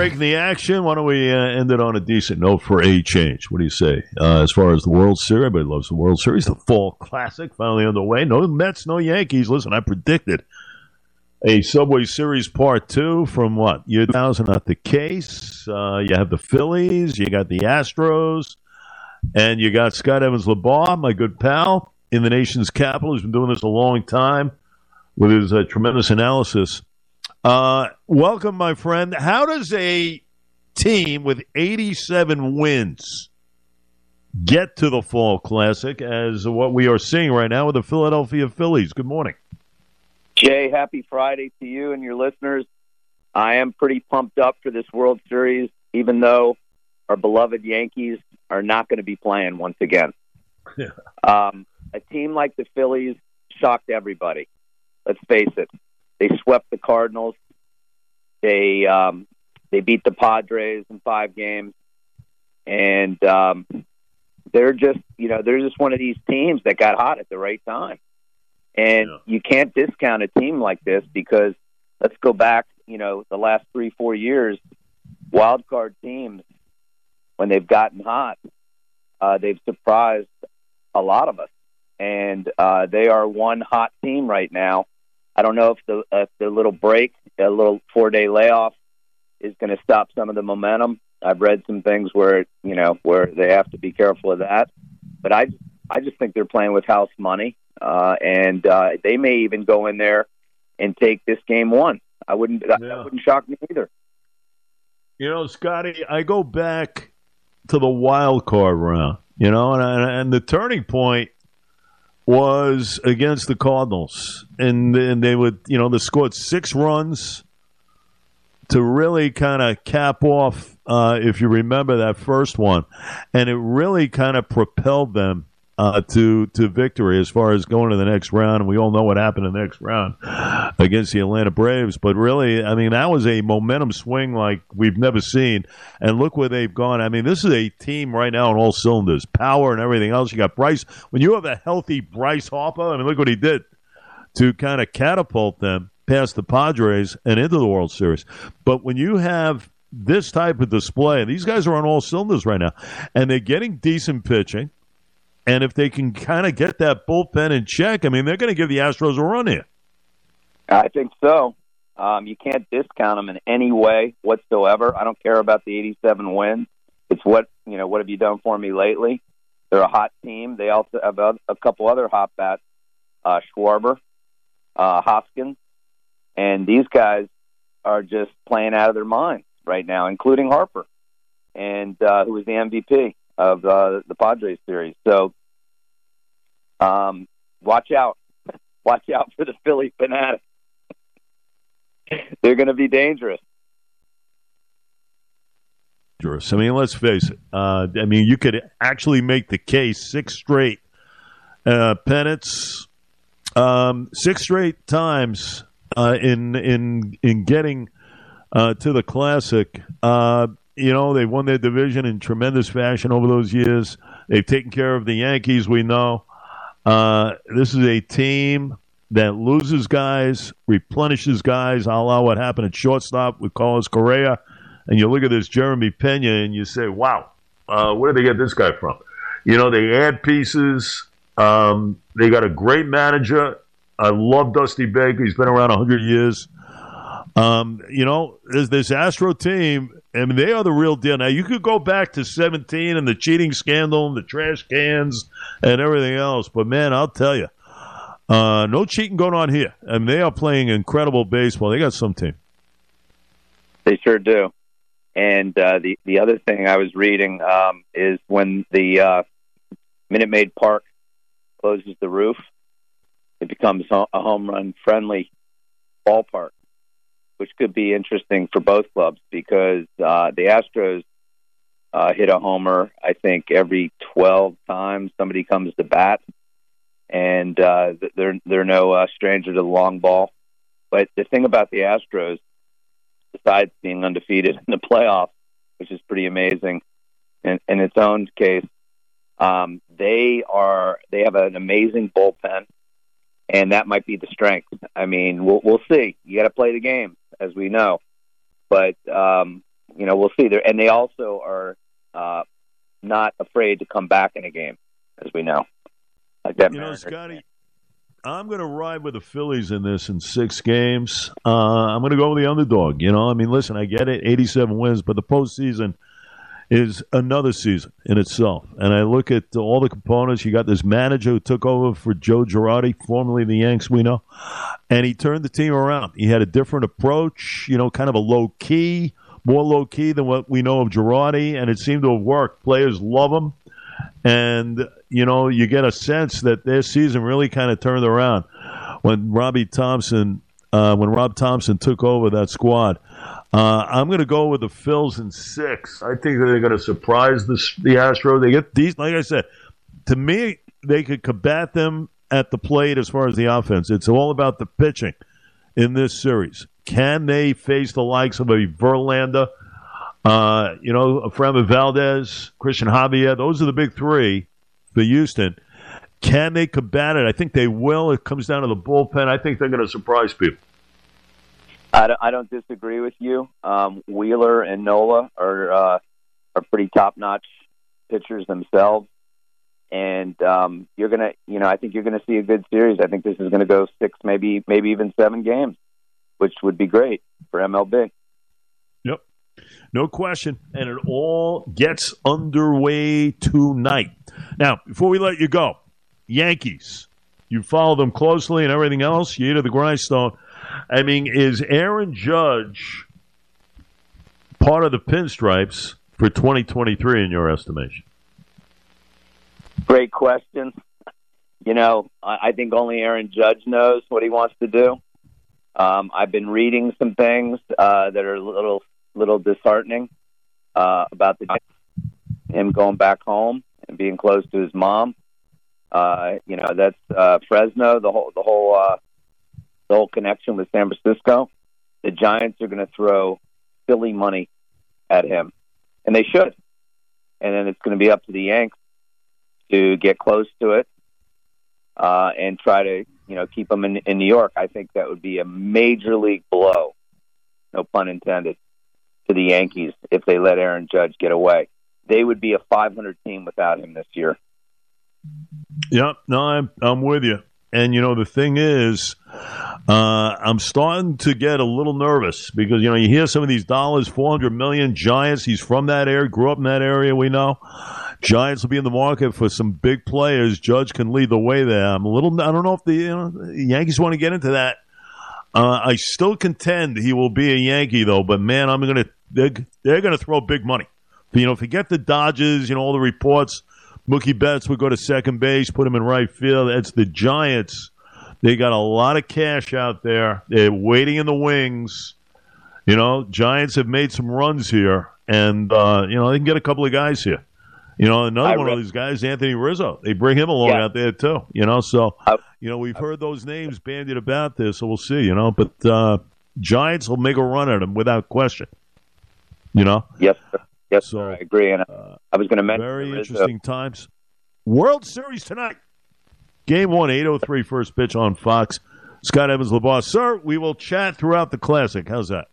breaking the action. Why don't we uh, end it on a decent note for a change? What do you say? Uh, as far as the World Series, everybody loves the World Series. The Fall Classic finally underway. No Mets, no Yankees. Listen, I predicted a Subway Series Part 2 from what? Year 2000, not the case. Uh, you have the Phillies, you got the Astros, and you got Scott Evans Labar, my good pal, in the nation's capital. He's been doing this a long time with his uh, tremendous analysis. Uh, welcome, my friend. How does a team with 87 wins get to the Fall Classic as what we are seeing right now with the Philadelphia Phillies? Good morning. Jay, happy Friday to you and your listeners. I am pretty pumped up for this World Series, even though our beloved Yankees are not going to be playing once again. Um, a team like the Phillies shocked everybody. Let's face it; they swept the Cardinals. They um, they beat the Padres in five games, and um, they're just you know they're just one of these teams that got hot at the right time. And yeah. you can't discount a team like this because let's go back, you know, the last three, four years, wild card teams, when they've gotten hot, uh, they've surprised a lot of us. And uh, they are one hot team right now. I don't know if the if the little break, a little four day layoff, is going to stop some of the momentum. I've read some things where you know where they have to be careful of that, but I I just think they're playing with house money, uh, and uh, they may even go in there and take this game one. I wouldn't. Yeah. That wouldn't shock me either. You know, Scotty, I go back to the wild card round. You know, and and the turning point was against the Cardinals, and and they would you know they scored six runs to really kind of cap off, uh, if you remember that first one, and it really kind of propelled them uh, to to victory as far as going to the next round. And we all know what happened in the next round against the Atlanta Braves. But really, I mean, that was a momentum swing like we've never seen. And look where they've gone. I mean, this is a team right now on all cylinders, power and everything else. You got Bryce. When you have a healthy Bryce Harper, I mean, look what he did to kind of catapult them past the Padres and into the World Series. But when you have this type of display, these guys are on all cylinders right now, and they're getting decent pitching. And if they can kind of get that bullpen in check, I mean, they're going to give the Astros a run here. I think so. Um, you can't discount them in any way whatsoever. I don't care about the 87 wins. It's what you know. What have you done for me lately? They're a hot team. They also have a, couple other hot bats, uh, Schwarber, uh, Hoskins, and these guys are just playing out of their minds right now, including Harper, and uh, who was the MVP of uh, the Padres series. So um, watch out. Watch out for the Philly fanatics. They're going to be dangerous. I mean, let's face it. Uh, I mean, you could actually make the case six straight uh, pennants, um, six straight times uh, in in in getting uh, to the classic. Uh, you know, they won their division in tremendous fashion over those years. They've taken care of the Yankees. We know. Uh, this is a team that loses guys, replenishes guys, a la what happened at shortstop with Carlos Correa. And you look at this Jeremy Pena and you say, wow, uh, where did they get this guy from? You know, they add pieces. Um, they got a great manager. I love Dusty Baker. He's been around 100 years. Um, you know, this, this Astro team, I mean, they are the real deal. Now, you could go back to 17 and the cheating scandal and the trash cans and everything else, but man, I'll tell you, uh, no cheating going on here. I and mean, they are playing incredible baseball. They got some team. They sure do. And uh, the the other thing I was reading um, is when the uh, Minute Maid Park closes the roof, it becomes a home run friendly ballpark which could be interesting for both clubs because uh, the Astros uh, hit a homer, I think, every 12 times somebody comes to bat, and uh, they're they're no uh, stranger to the long ball. But the thing about the Astros, besides being undefeated in the playoffs, which is pretty amazing in, in its own case, um, they are they have an amazing bullpen, and that might be the strength. I mean, we'll we'll see. You got to play the game as we know. But um, you know, we'll see there. And they also are uh, not afraid to come back in a game, as we know. Like that, you know, Scotty. I'm going to ride with the Phillies in this in six games. Uh, I'm going to go with the underdog. You know, I mean, listen, I get it, 87 wins, but the postseason is another season in itself. And I look at all the components. You got this manager who took over for Joe Girardi, formerly the Yanks, we know, and he turned the team around. He had a different approach, you know, kind of a low key, more low key than what we know of Girardi, and it seemed to have worked. Players love him. And, you know, you get a sense that their season really kind of turned around when Robbie Thomson, uh, when Rob Thomson took over that squad. Uh, I'm going to go with the Phils in six. I think they're going to surprise the, the Astros. They get these, like I said, to me, they could combat them at the plate as far as the offense. It's all about the pitching in this series. Can they face the likes of a Verlander uh, you know, Framber Valdez, Cristian Javier, those are the big three for Houston. Can they combat it? I think they will. It comes down to the bullpen. I think they're going to surprise people. I don't, I don't disagree with you. Um, Wheeler and Nola are uh, are pretty top notch pitchers themselves, and um, you're gonna, you know, I think you're gonna see a good series. I think this is to go six, maybe maybe even seven games, which would be great for MLB. Yep, no question. And it all gets underway tonight. Now, before we let you go, Yankees. You follow them closely and everything else. You to the grindstone. I mean, is Aaron Judge part of the pinstripes for 2023 in your estimation? Great question. You know, I think only Aaron Judge knows what he wants to do. Um, I've been reading some things uh, that are a little little disheartening uh, about the him going back home and being close to his mom. Uh, you know, that's uh, Fresno, the whole the whole uh, the whole connection with San Francisco. The Giants are going to throw silly money at him, and they should. And then it's going to be up to the Yanks to get close to it uh, and try to you know keep him in, in New York. I think that would be a major league blow, no pun intended, to the Yankees if they let Aaron Judge get away. They would be a 500 team without him this year. Yep, no, I'm I'm with you. And you know the thing is, uh, I'm starting to get a little nervous because you know you hear some of these dollars, 400 million Giants. He's from that area, grew up in that area. We know Giants will be in the market for some big players. Judge can lead the way there. I'm a little. I don't know if the, you know, Yankees want to get into that. Uh, I still contend he will be a Yankee though, but man, I'm to they're, they're to throw big money. You know, forget the Dodgers, you know, all the reports. Mookie Betts would go to second base, put him in right field. It's the Giants. They got a lot of cash out there. They're waiting in the wings. You know, Giants have made some runs here, and uh, you know they can get a couple of guys here. You know, another I one read, of these guys, Anthony Rizzo. They bring him along yeah. out there too. You know, so you know we've heard those names bandied about there, so we'll see. You know, but uh, Giants will make a run at him without question. You know? Yes, sir. Yes, so, sir. I agree. And uh, I was going to mention very interesting times. World Series tonight. Game one, 803 first pitch on Fox. Scott Evans LeBoss. Sir, we will chat throughout the classic. How's that?